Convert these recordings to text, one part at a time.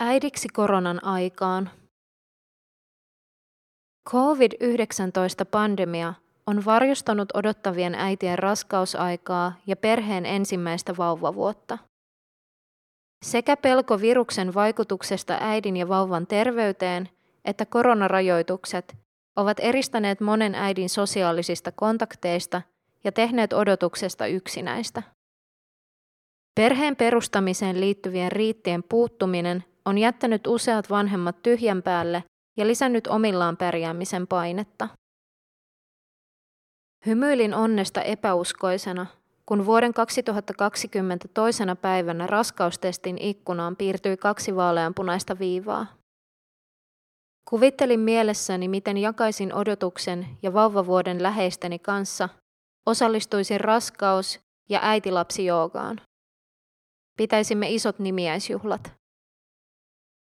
Äidiksi koronan aikaan. COVID-19-pandemia on varjostanut odottavien äitien raskausaikaa ja perheen ensimmäistä vauvavuotta. Sekä pelko viruksen vaikutuksesta äidin ja vauvan terveyteen että koronarajoitukset ovat eristäneet monen äidin sosiaalisista kontakteista ja tehneet odotuksesta yksinäistä. Perheen perustamiseen liittyvien riittien puuttuminen on jättänyt useat vanhemmat tyhjän päälle ja lisännyt omillaan pärjäämisen painetta. Hymyilin onnesta epäuskoisena, kun vuoden 2020 toisena päivänä raskaustestin ikkunaan piirtyi kaksi vaaleanpunaista viivaa. Kuvittelin mielessäni, miten jakaisin odotuksen ja vauvavuoden läheisteni kanssa, osallistuisin raskaus- ja äitilapsi joogaan. Pitäisimme isot nimiäisjuhlat.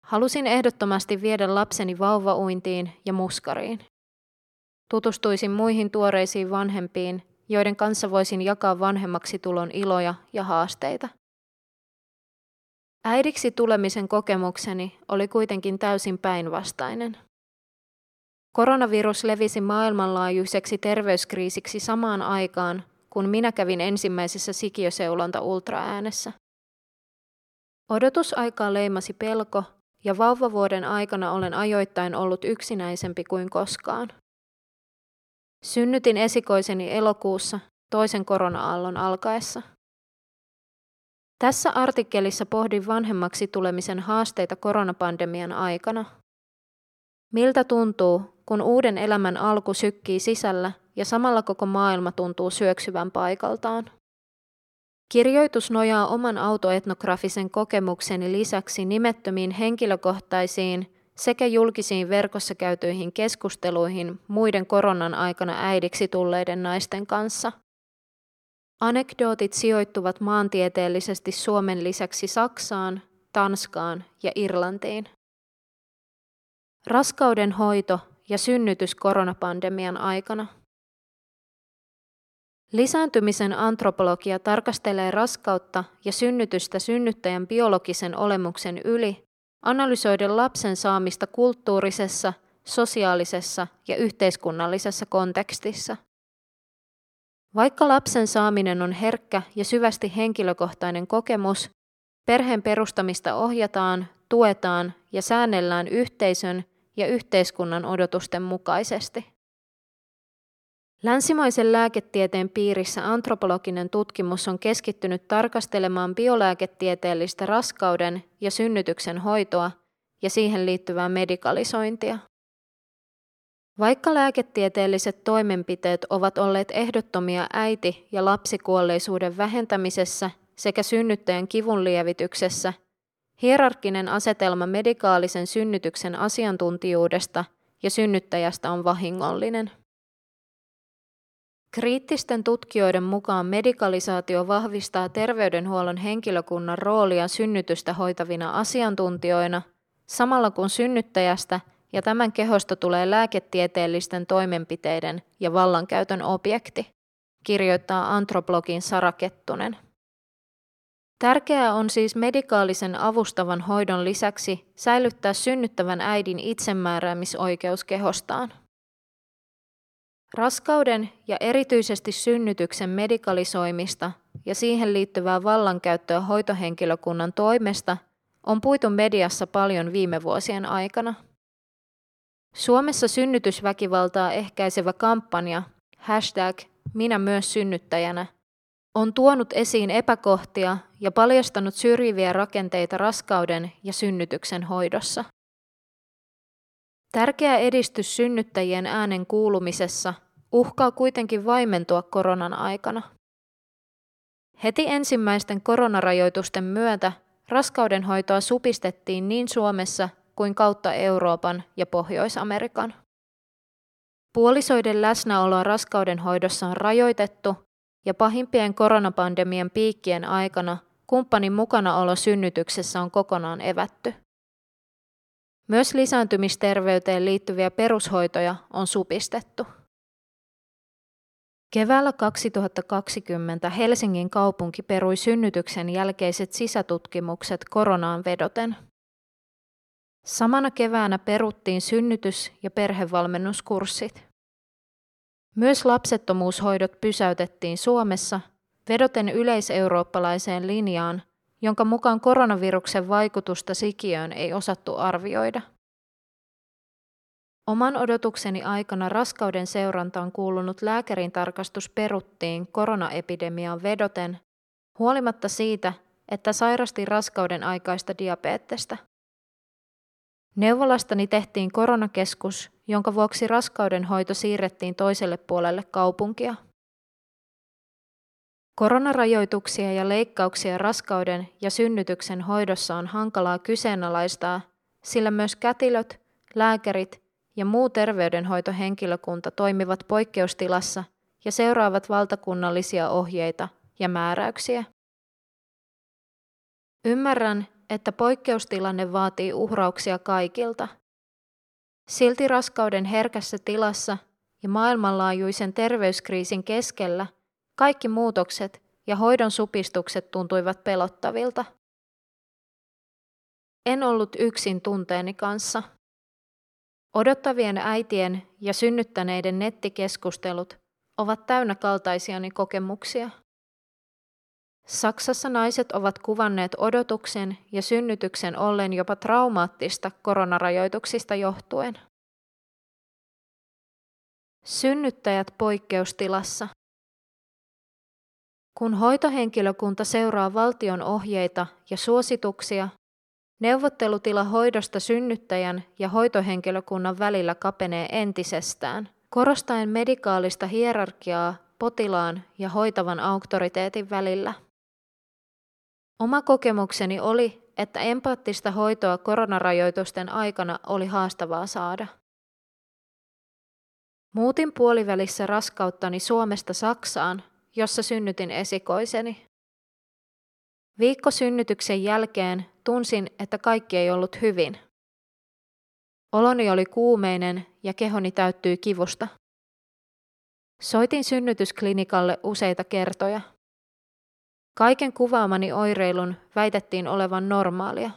Halusin ehdottomasti viedä lapseni vauvauintiin ja muskariin. Tutustuisin muihin tuoreisiin vanhempiin, joiden kanssa voisin jakaa vanhemmaksi tulon iloja ja haasteita. Äidiksi tulemisen kokemukseni oli kuitenkin täysin päinvastainen. Koronavirus levisi maailmanlaajuiseksi terveyskriisiksi samaan aikaan, kun minä kävin ensimmäisessä sikiöseulonta ultraäänessä. Odotusaikaa leimasi pelko ja vauvavuoden aikana olen ajoittain ollut yksinäisempi kuin koskaan. Synnytin esikoiseni elokuussa toisen korona-aallon alkaessa. Tässä artikkelissa pohdin vanhemmaksi tulemisen haasteita koronapandemian aikana. Miltä tuntuu, kun uuden elämän alku sykkii sisällä ja samalla koko maailma tuntuu syöksyvän paikaltaan? Kirjoitus nojaa oman autoetnografisen kokemukseni lisäksi nimettömiin henkilökohtaisiin sekä julkisiin verkossa käytyihin keskusteluihin muiden koronan aikana äidiksi tulleiden naisten kanssa. Anekdootit sijoittuvat maantieteellisesti Suomen lisäksi Saksaan, Tanskaan ja Irlantiin. Raskauden hoito ja synnytys koronapandemian aikana. Lisääntymisen antropologia tarkastelee raskautta ja synnytystä synnyttäjän biologisen olemuksen yli, analysoiden lapsen saamista kulttuurisessa, sosiaalisessa ja yhteiskunnallisessa kontekstissa. Vaikka lapsen saaminen on herkkä ja syvästi henkilökohtainen kokemus, perheen perustamista ohjataan, tuetaan ja säännellään yhteisön ja yhteiskunnan odotusten mukaisesti. Länsimaisen lääketieteen piirissä antropologinen tutkimus on keskittynyt tarkastelemaan biolääketieteellistä raskauden ja synnytyksen hoitoa ja siihen liittyvää medikalisointia. Vaikka lääketieteelliset toimenpiteet ovat olleet ehdottomia äiti- ja lapsikuolleisuuden vähentämisessä sekä synnyttäjän kivun lievityksessä, hierarkkinen asetelma medikaalisen synnytyksen asiantuntijuudesta ja synnyttäjästä on vahingollinen. Kriittisten tutkijoiden mukaan medikalisaatio vahvistaa terveydenhuollon henkilökunnan roolia synnytystä hoitavina asiantuntijoina, samalla kun synnyttäjästä ja tämän kehosta tulee lääketieteellisten toimenpiteiden ja vallankäytön objekti, kirjoittaa antropologin Sara Kettunen. Tärkeää on siis medikaalisen avustavan hoidon lisäksi säilyttää synnyttävän äidin itsemääräämisoikeus kehostaan. Raskauden ja erityisesti synnytyksen medikalisoimista ja siihen liittyvää vallankäyttöä hoitohenkilökunnan toimesta on puitu mediassa paljon viime vuosien aikana. Suomessa synnytysväkivaltaa ehkäisevä kampanja, hashtag minä myös synnyttäjänä, on tuonut esiin epäkohtia ja paljastanut syrjiviä rakenteita raskauden ja synnytyksen hoidossa. Tärkeä edistys synnyttäjien äänen kuulumisessa uhkaa kuitenkin vaimentua koronan aikana. Heti ensimmäisten koronarajoitusten myötä raskaudenhoitoa supistettiin niin Suomessa kuin kautta Euroopan ja Pohjois-Amerikan. Puolisoiden läsnäoloa raskaudenhoidossa on rajoitettu ja pahimpien koronapandemian piikkien aikana kumppanin mukanaolo synnytyksessä on kokonaan evätty. Myös lisääntymisterveyteen liittyviä perushoitoja on supistettu. Keväällä 2020 Helsingin kaupunki perui synnytyksen jälkeiset sisätutkimukset koronaan vedoten. Samana keväänä peruttiin synnytys- ja perhevalmennuskurssit. Myös lapsettomuushoidot pysäytettiin Suomessa vedoten yleiseurooppalaiseen linjaan, jonka mukaan koronaviruksen vaikutusta sikiöön ei osattu arvioida. Oman odotukseni aikana raskauden seurantaan kuulunut lääkärin tarkastus peruttiin koronaepidemiaan vedoten, huolimatta siitä, että sairasti raskauden aikaista diabeettesta. Neuvolastani tehtiin koronakeskus, jonka vuoksi raskauden hoito siirrettiin toiselle puolelle kaupunkia. Koronarajoituksia ja leikkauksia raskauden ja synnytyksen hoidossa on hankalaa kyseenalaistaa, sillä myös kätilöt, lääkärit ja muu terveydenhoitohenkilökunta toimivat poikkeustilassa ja seuraavat valtakunnallisia ohjeita ja määräyksiä. Ymmärrän, että poikkeustilanne vaatii uhrauksia kaikilta. Silti raskauden herkässä tilassa ja maailmanlaajuisen terveyskriisin keskellä kaikki muutokset ja hoidon supistukset tuntuivat pelottavilta. En ollut yksin tunteeni kanssa. Odottavien äitien ja synnyttäneiden nettikeskustelut ovat täynnä kaltaisiani kokemuksia. Saksassa naiset ovat kuvanneet odotuksen ja synnytyksen ollen jopa traumaattista koronarajoituksista johtuen. Synnyttäjät poikkeustilassa. Kun hoitohenkilökunta seuraa valtion ohjeita ja suosituksia, neuvottelutila hoidosta synnyttäjän ja hoitohenkilökunnan välillä kapenee entisestään, korostaen medikaalista hierarkiaa potilaan ja hoitavan auktoriteetin välillä. Oma kokemukseni oli, että empaattista hoitoa koronarajoitusten aikana oli haastavaa saada. Muutin puolivälissä raskauttani Suomesta Saksaan, jossa synnytin esikoiseni. Viikko synnytyksen jälkeen tunsin, että kaikki ei ollut hyvin. Oloni oli kuumeinen ja kehoni täyttyi kivusta. Soitin synnytysklinikalle useita kertoja. Kaiken kuvaamani oireilun väitettiin olevan normaalia.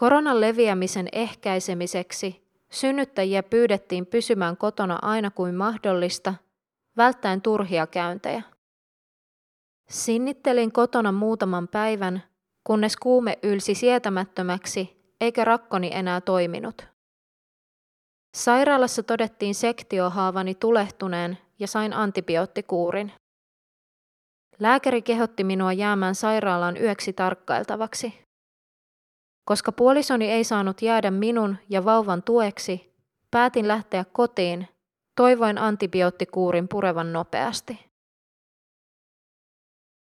Koronan leviämisen ehkäisemiseksi synnyttäjiä pyydettiin pysymään kotona aina kuin mahdollista, välttäen turhia käyntejä. Sinnittelin kotona muutaman päivän, kunnes kuume ylsi sietämättömäksi eikä rakkoni enää toiminut. Sairaalassa todettiin sektiohaavani tulehtuneen ja sain antibioottikuurin. Lääkäri kehotti minua jäämään sairaalaan yöksi tarkkailtavaksi. Koska puolisoni ei saanut jäädä minun ja vauvan tueksi, päätin lähteä kotiin, toivoin antibioottikuurin purevan nopeasti.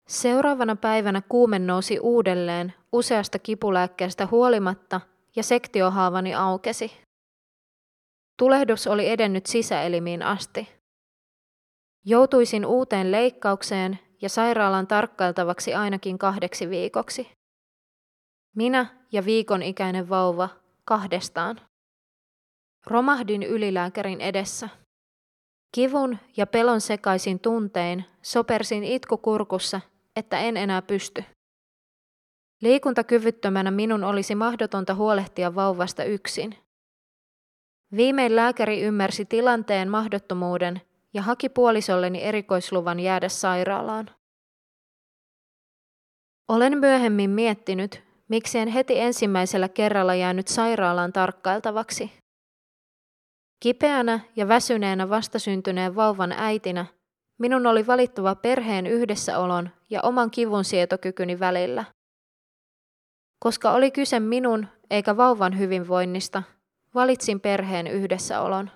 Seuraavana päivänä kuume nousi uudelleen useasta kipulääkkeestä huolimatta ja sektiohaavani aukesi. Tulehdus oli edennyt sisäelimiin asti. Joutuisin uuteen leikkaukseen ja sairaalan tarkkailtavaksi ainakin kahdeksi viikoksi. Minä ja viikon ikäinen vauva kahdestaan. Romahdin ylilääkärin edessä. Kivun ja pelon sekaisin tuntein sopersin itkukurkussa, että en enää pysty. Liikuntakyvyttömänä minun olisi mahdotonta huolehtia vauvasta yksin. Viimein lääkäri ymmärsi tilanteen mahdottomuuden ja haki puolisolleni erikoisluvan jäädä sairaalaan. Olen myöhemmin miettinyt, miksi en heti ensimmäisellä kerralla jäänyt sairaalaan tarkkailtavaksi. Kipeänä ja väsyneenä vastasyntyneen vauvan äitinä minun oli valittava perheen yhdessäolon ja oman kivun sietokykyni välillä. Koska oli kyse minun eikä vauvan hyvinvoinnista, valitsin perheen yhdessäolon.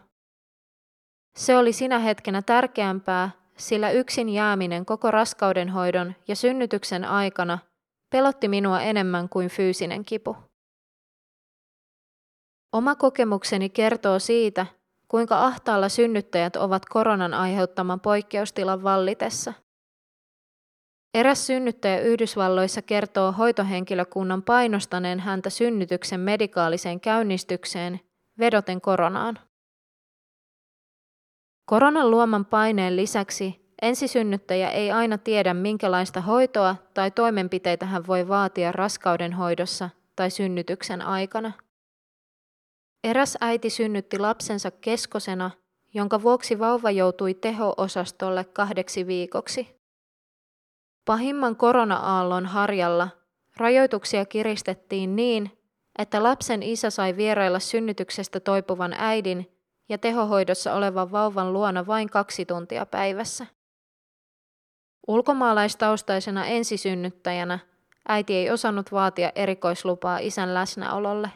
Se oli sinä hetkenä tärkeämpää, sillä yksin jääminen koko raskaudenhoidon ja synnytyksen aikana pelotti minua enemmän kuin fyysinen kipu. Oma kokemukseni kertoo siitä, kuinka ahtaalla synnyttäjät ovat koronan aiheuttaman poikkeustilan vallitessa. Eräs synnyttäjä Yhdysvalloissa kertoo hoitohenkilökunnan painostaneen häntä synnytyksen medikaaliseen käynnistykseen vedoten koronaan. Koronan luoman paineen lisäksi ensisynnyttäjä ei aina tiedä, minkälaista hoitoa tai toimenpiteitä hän voi vaatia raskauden hoidossa tai synnytyksen aikana. Eräs äiti synnytti lapsensa keskosena, jonka vuoksi vauva joutui teho-osastolle kahdeksi viikoksi. Pahimman korona-aallon harjalla rajoituksia kiristettiin niin, että lapsen isä sai vierailla synnytyksestä toipuvan äidin ja tehohoidossa olevan vauvan luona vain kaksi tuntia päivässä. Ulkomaalaistaustaisena ensisynnyttäjänä äiti ei osannut vaatia erikoislupaa isän läsnäololle.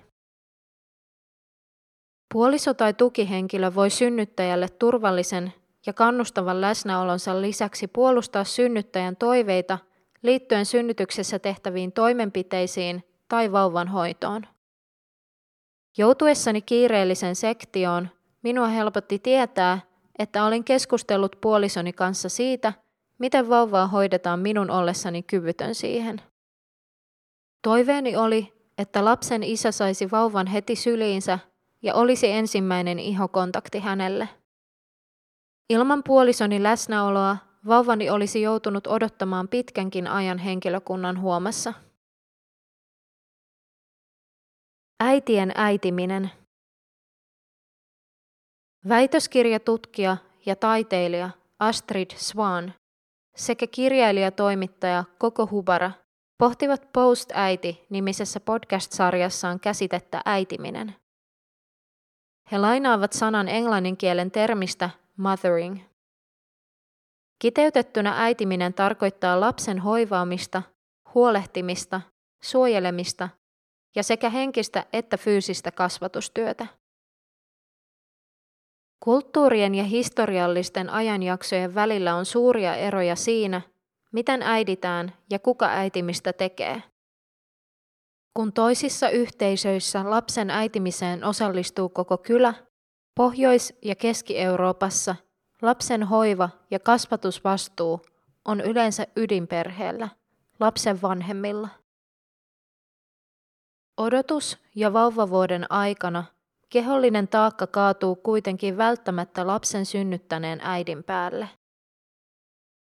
Puoliso tai tukihenkilö voi synnyttäjälle turvallisen ja kannustavan läsnäolonsa lisäksi puolustaa synnyttäjän toiveita liittyen synnytyksessä tehtäviin toimenpiteisiin tai vauvan hoitoon. Joutuessani kiireellisen sektioon minua helpotti tietää, että olin keskustellut puolisoni kanssa siitä, miten vauvaa hoidetaan minun ollessani kyvytön siihen. Toiveeni oli, että lapsen isä saisi vauvan heti syliinsä ja olisi ensimmäinen ihokontakti hänelle. Ilman puolisoni läsnäoloa vauvani olisi joutunut odottamaan pitkänkin ajan henkilökunnan huomassa. Äitien äitiminen. Väitöskirjatutkija ja taiteilija Astrid Swan sekä kirjailijatoimittaja Koko Hubara pohtivat Post-äiti-nimisessä podcast-sarjassaan käsitettä äitiminen. He lainaavat sanan englannin kielen termistä mothering. Kiteytettynä äitiminen tarkoittaa lapsen hoivaamista, huolehtimista, suojelemista ja sekä henkistä että fyysistä kasvatustyötä. Kulttuurien ja historiallisten ajanjaksojen välillä on suuria eroja siinä, miten äiditään ja kuka äitimistä tekee. Kun toisissa yhteisöissä lapsen äitimiseen osallistuu koko kylä, Pohjois- ja Keski-Euroopassa lapsen hoiva ja kasvatusvastuu on yleensä ydinperheellä, lapsen vanhemmilla. Odotus- ja vauvavuoden aikana kehollinen taakka kaatuu kuitenkin välttämättä lapsen synnyttäneen äidin päälle.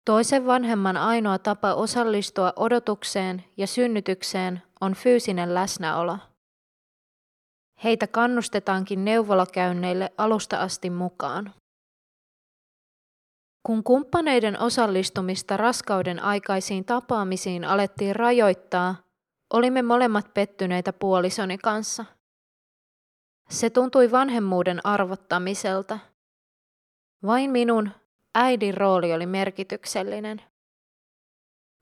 Toisen vanhemman ainoa tapa osallistua odotukseen ja synnytykseen on fyysinen läsnäolo. Heitä kannustetaankin neuvolakäynneille alusta asti mukaan. Kun kumppaneiden osallistumista raskauden aikaisiin tapaamisiin alettiin rajoittaa, olimme molemmat pettyneitä puolisoni kanssa. Se tuntui vanhemmuuden arvottamiselta. Vain minun, äidin rooli oli merkityksellinen.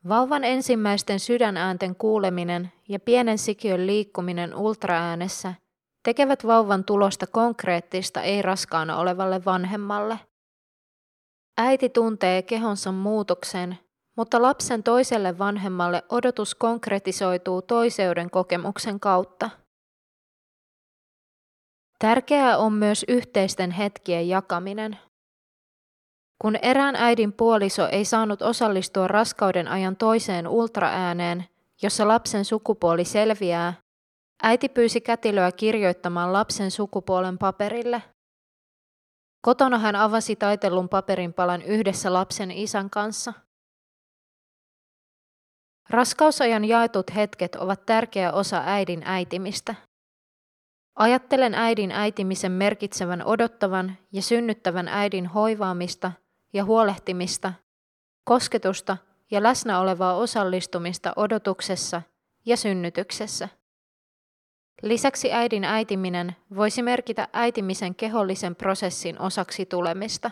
Vauvan ensimmäisten sydänäänten kuuleminen ja pienen sikiön liikkuminen ultraäänessä tekevät vauvan tulosta konkreettista ei raskaana olevalle vanhemmalle. Äiti tuntee kehonsa muutoksen, mutta lapsen toiselle vanhemmalle odotus konkretisoituu toiseuden kokemuksen kautta. Tärkeää on myös yhteisten hetkien jakaminen. Kun erään äidin puoliso ei saanut osallistua raskauden ajan toiseen ultraääneen, jossa lapsen sukupuoli selviää, äiti pyysi kätilöä kirjoittamaan lapsen sukupuolen paperille. Kotona hän avasi taitellun paperin palan yhdessä lapsen isän kanssa. Raskausajan jaetut hetket ovat tärkeä osa äidin äitimistä. Ajattelen äidin äitimisen merkitsevän odottavan ja synnyttävän äidin hoivaamista ja huolehtimista, kosketusta ja läsnä olevaa osallistumista odotuksessa ja synnytyksessä. Lisäksi äidin äitiminen voisi merkitä äitimisen kehollisen prosessin osaksi tulemista.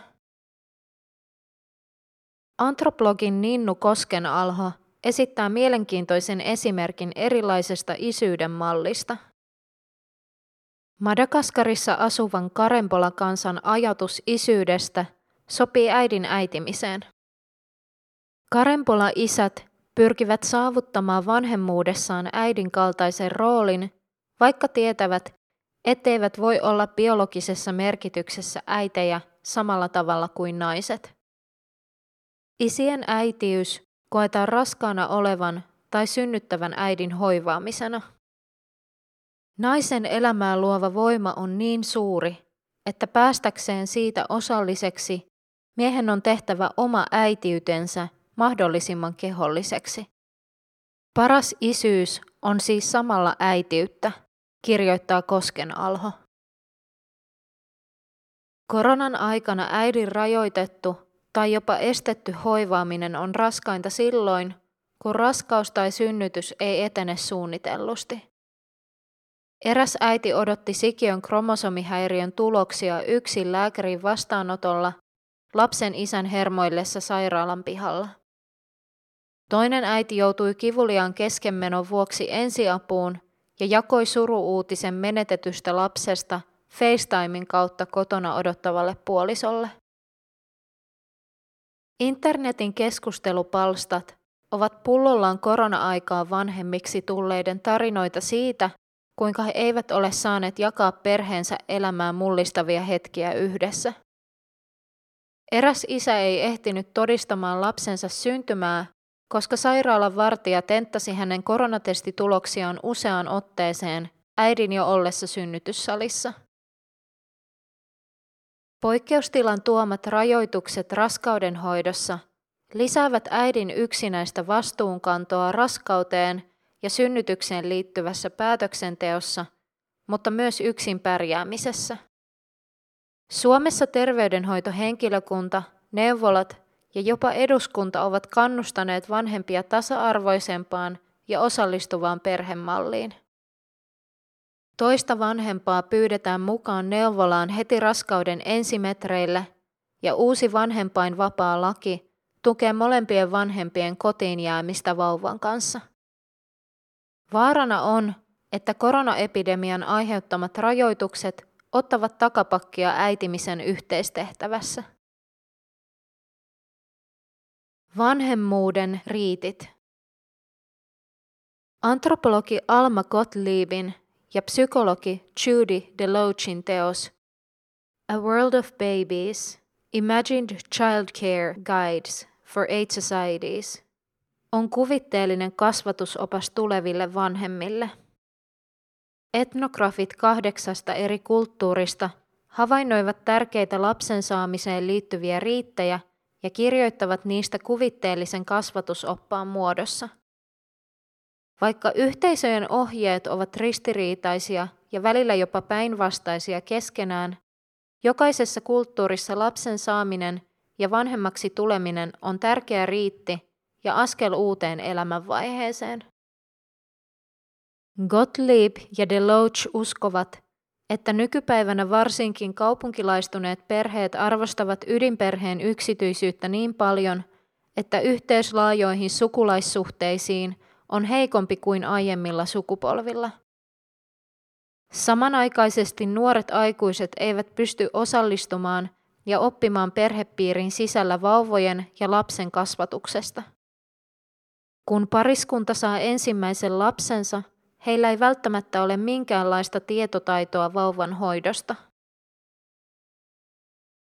Antropologin Ninnu Koskenalho esittää mielenkiintoisen esimerkin erilaisesta isyyden mallista – Madagaskarissa asuvan Karempola-kansan ajatus isyydestä sopii äidin äitimiseen. Karempola-isät pyrkivät saavuttamaan vanhemmuudessaan äidin kaltaisen roolin, vaikka tietävät, etteivät voi olla biologisessa merkityksessä äitejä samalla tavalla kuin naiset. Isien äitiys koetaan raskaana olevan tai synnyttävän äidin hoivaamisena. Naisen elämää luova voima on niin suuri, että päästäkseen siitä osalliseksi miehen on tehtävä oma äitiytensä mahdollisimman keholliseksi. Paras isyys on siis samalla äitiyttä, kirjoittaa Kosken Alho. Koronan aikana äidin rajoitettu tai jopa estetty hoivaaminen on raskainta silloin, kun raskaus tai synnytys ei etene suunnitellusti. Eräs äiti odotti sikiön kromosomihäiriön tuloksia yksin lääkärin vastaanotolla lapsen isän hermoillessa sairaalan pihalla. Toinen äiti joutui kivuliaan keskenmenon vuoksi ensiapuun ja jakoi suruuutisen menetetystä lapsesta FaceTimein kautta kotona odottavalle puolisolle. Internetin keskustelupalstat ovat pullollaan korona-aikaa vanhemmiksi tulleiden tarinoita siitä, kuinka he eivät ole saaneet jakaa perheensä elämää mullistavia hetkiä yhdessä. Eräs isä ei ehtinyt todistamaan lapsensa syntymää, koska sairaalan vartija tenttasi hänen koronatestituloksiaan useaan otteeseen äidin jo ollessa synnytyssalissa. Poikkeustilan tuomat rajoitukset raskaudenhoidossa lisäävät äidin yksinäistä vastuunkantoa raskauteen ja synnytykseen liittyvässä päätöksenteossa, mutta myös yksin pärjäämisessä. Suomessa terveydenhoitohenkilökunta, neuvolat ja jopa eduskunta ovat kannustaneet vanhempia tasa-arvoisempaan ja osallistuvaan perhemalliin. Toista vanhempaa pyydetään mukaan neuvolaan heti raskauden ensimetreille ja uusi vanhempain vapaa laki tukee molempien vanhempien kotiin jäämistä vauvan kanssa. Vaarana on, että koronaepidemian aiheuttamat rajoitukset ottavat takapakkia äitimisen yhteistehtävässä. Vanhemmuuden riitit. Antropologi Alma Gottliebin ja psykologi Judy DeLochin teos A World of Babies, Imagined Childcare Guides for Eight Societies on kuvitteellinen kasvatusopas tuleville vanhemmille. Etnografit kahdeksasta eri kulttuurista havainnoivat tärkeitä lapsen saamiseen liittyviä riittejä ja kirjoittavat niistä kuvitteellisen kasvatusoppaan muodossa – vaikka yhteisöjen ohjeet ovat ristiriitaisia ja välillä jopa päinvastaisia keskenään, jokaisessa kulttuurissa lapsen saaminen ja vanhemmaksi tuleminen on tärkeä riitti ja askel uuteen elämänvaiheeseen. Gottlieb ja Deloach uskovat, että nykypäivänä varsinkin kaupunkilaistuneet perheet arvostavat ydinperheen yksityisyyttä niin paljon, että yhteys laajoihin sukulaissuhteisiin – on heikompi kuin aiemmilla sukupolvilla. Samanaikaisesti nuoret aikuiset eivät pysty osallistumaan ja oppimaan perhepiirin sisällä vauvojen ja lapsen kasvatuksesta. Kun pariskunta saa ensimmäisen lapsensa, heillä ei välttämättä ole minkäänlaista tietotaitoa vauvan hoidosta.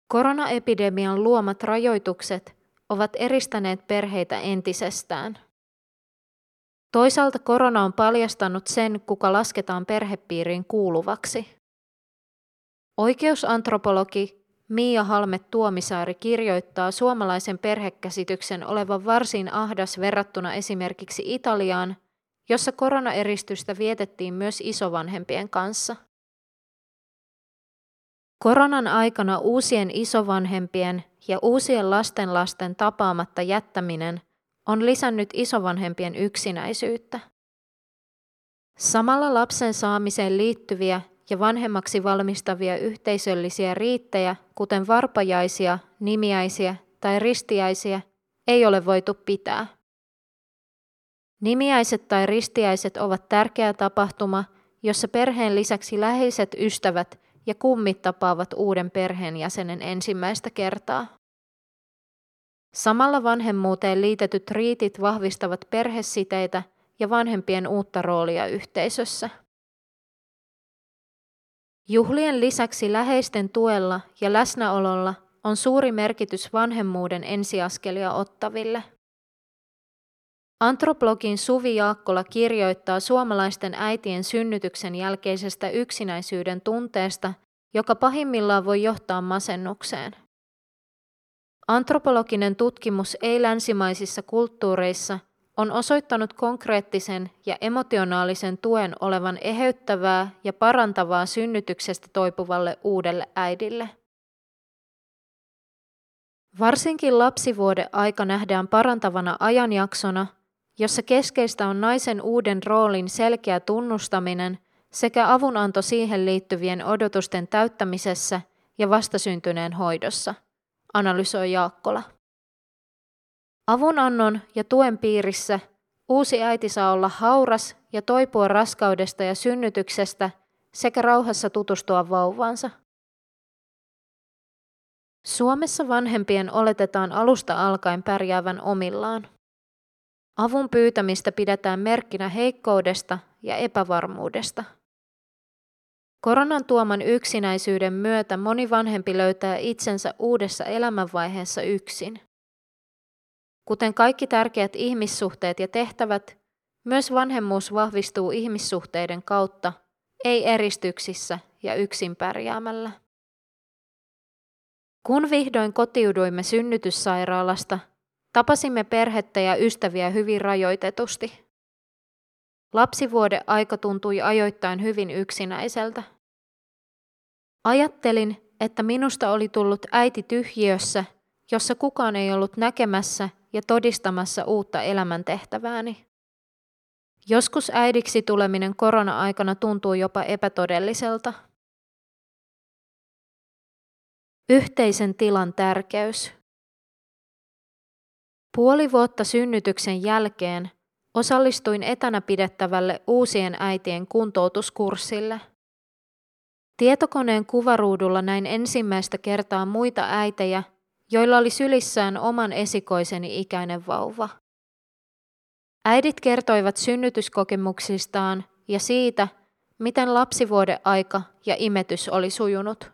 Koronaepidemian luomat rajoitukset ovat eristäneet perheitä entisestään. Toisaalta korona on paljastanut sen, kuka lasketaan perhepiiriin kuuluvaksi. Oikeusantropologi Mia Halme Tuomisaari kirjoittaa suomalaisen perhekäsityksen olevan varsin ahdas verrattuna esimerkiksi Italiaan, jossa koronaeristystä vietettiin myös isovanhempien kanssa. Koronan aikana uusien isovanhempien ja uusien lastenlasten tapaamatta jättäminen – on lisännyt isovanhempien yksinäisyyttä. Samalla lapsen saamiseen liittyviä ja vanhemmaksi valmistavia yhteisöllisiä riittejä, kuten varpajaisia, nimiäisiä tai ristiäisiä, ei ole voitu pitää. Nimiäiset tai ristiäiset ovat tärkeä tapahtuma, jossa perheen lisäksi läheiset ystävät ja kummit tapaavat uuden perheenjäsenen ensimmäistä kertaa. Samalla vanhemmuuteen liitetyt riitit vahvistavat perhesiteitä ja vanhempien uutta roolia yhteisössä. Juhlien lisäksi läheisten tuella ja läsnäololla on suuri merkitys vanhemmuuden ensiaskelia ottaville. Antropologin Suvi Jaakkola kirjoittaa suomalaisten äitien synnytyksen jälkeisestä yksinäisyyden tunteesta, joka pahimmillaan voi johtaa masennukseen. Antropologinen tutkimus ei länsimaisissa kulttuureissa on osoittanut konkreettisen ja emotionaalisen tuen olevan eheyttävää ja parantavaa synnytyksestä toipuvalle uudelle äidille. Varsinkin lapsivuode aika nähdään parantavana ajanjaksona, jossa keskeistä on naisen uuden roolin selkeä tunnustaminen sekä avunanto siihen liittyvien odotusten täyttämisessä ja vastasyntyneen hoidossa, analysoi Jaakkola. Avunannon ja tuen piirissä uusi äiti saa olla hauras ja toipua raskaudesta ja synnytyksestä sekä rauhassa tutustua vauvaansa. Suomessa vanhempien oletetaan alusta alkaen pärjäävän omillaan. Avun pyytämistä pidetään merkkinä heikkoudesta ja epävarmuudesta. Koronan tuoman yksinäisyyden myötä moni vanhempi löytää itsensä uudessa elämänvaiheessa yksin. Kuten kaikki tärkeät ihmissuhteet ja tehtävät, myös vanhemmuus vahvistuu ihmissuhteiden kautta, ei eristyksissä ja yksin pärjäämällä. Kun vihdoin kotiuduimme synnytyssairaalasta, tapasimme perhettä ja ystäviä hyvin rajoitetusti. Lapsivuode aika tuntui ajoittain hyvin yksinäiseltä. Ajattelin, että minusta oli tullut äiti tyhjiössä, jossa kukaan ei ollut näkemässä ja todistamassa uutta elämäntehtävääni. Joskus äidiksi tuleminen korona-aikana tuntuu jopa epätodelliselta. Yhteisen tilan tärkeys. Puoli vuotta synnytyksen jälkeen osallistuin etänä pidettävälle uusien äitien kuntoutuskurssille. Tietokoneen kuvaruudulla näin ensimmäistä kertaa muita äitejä, joilla oli sylissään oman esikoiseni ikäinen vauva. Äidit kertoivat synnytyskokemuksistaan ja siitä, miten lapsivuodeaika ja imetys oli sujunut.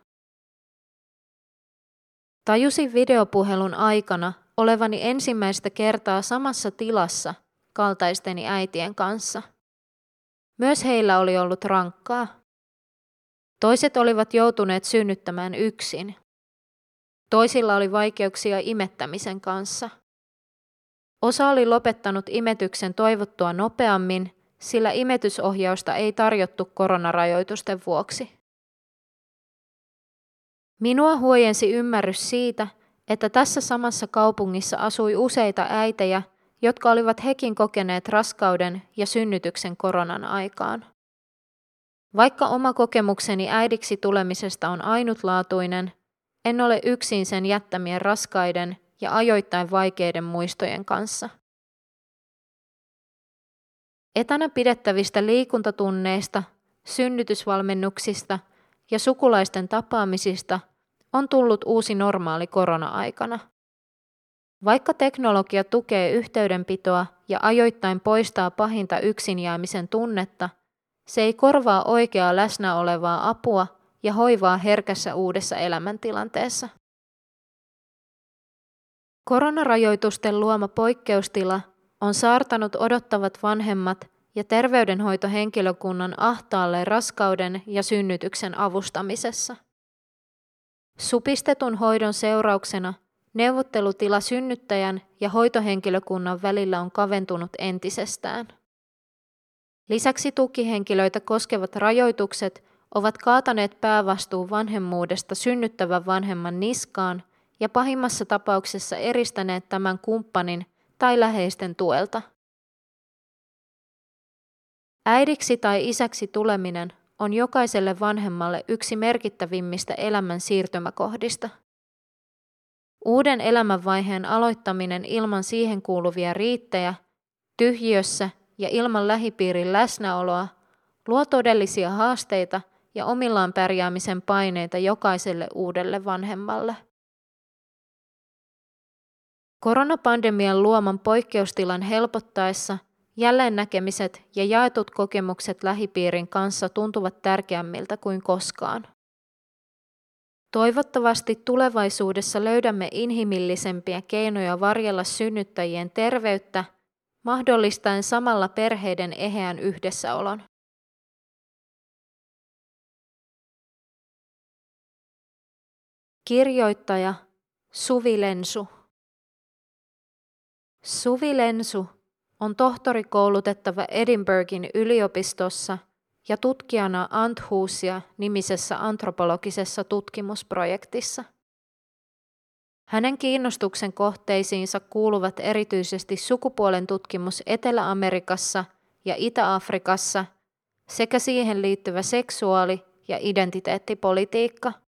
Tajusin videopuhelun aikana olevani ensimmäistä kertaa samassa tilassa kaltaisteni äitien kanssa. Myös heillä oli ollut rankkaa. Toiset olivat joutuneet synnyttämään yksin. Toisilla oli vaikeuksia imettämisen kanssa. Osa oli lopettanut imetyksen toivottua nopeammin, sillä imetysohjausta ei tarjottu koronarajoitusten vuoksi. Minua huojensi ymmärrys siitä, että tässä samassa kaupungissa asui useita äitejä, jotka olivat hekin kokeneet raskauden ja synnytyksen koronan aikaan. Vaikka oma kokemukseni äidiksi tulemisesta on ainutlaatuinen, en ole yksin sen jättämien raskaiden ja ajoittain vaikeiden muistojen kanssa. Etänä pidettävistä liikuntatunneista, synnytysvalmennuksista ja sukulaisten tapaamisista on tullut uusi normaali korona-aikana. Vaikka teknologia tukee yhteydenpitoa ja ajoittain poistaa pahinta yksin jäämisen tunnetta, se ei korvaa oikeaa läsnä olevaa apua ja hoivaa herkässä uudessa elämäntilanteessa. Koronarajoitusten luoma poikkeustila on saartanut odottavat vanhemmat ja terveydenhoitohenkilökunnan ahtaalle raskauden ja synnytyksen avustamisessa. Supistetun hoidon seurauksena neuvottelutila synnyttäjän ja hoitohenkilökunnan välillä on kaventunut entisestään. Lisäksi tukihenkilöitä koskevat rajoitukset ovat kaataneet päävastuun vanhemmuudesta synnyttävän vanhemman niskaan ja pahimmassa tapauksessa eristäneet tämän kumppanin tai läheisten tuelta. Äidiksi tai isäksi tuleminen on jokaiselle vanhemmalle yksi merkittävimmistä elämän siirtymäkohdista. Uuden elämänvaiheen aloittaminen ilman siihen kuuluvia riittejä, tyhjiössä ja ilman lähipiirin läsnäoloa luo todellisia haasteita ja omillaan pärjäämisen paineita jokaiselle uudelle vanhemmalle. Koronapandemian luoman poikkeustilan helpottaessa jälleen näkemiset ja jaetut kokemukset lähipiirin kanssa tuntuvat tärkeämmiltä kuin koskaan. Toivottavasti tulevaisuudessa löydämme inhimillisempiä keinoja varjella synnyttäjien terveyttä, mahdollistaen samalla perheiden eheän yhdessäolon. Kirjoittaja Suvi Lensu Suvi Lensu on tohtorikoulutettava Edinburghin yliopistossa ja tutkijana Anthusia nimisessä antropologisessa tutkimusprojektissa. Hänen kiinnostuksen kohteisiinsa kuuluvat erityisesti sukupuolen tutkimus Etelä-Amerikassa ja Itä-Afrikassa sekä siihen liittyvä seksuaali- ja identiteettipolitiikka –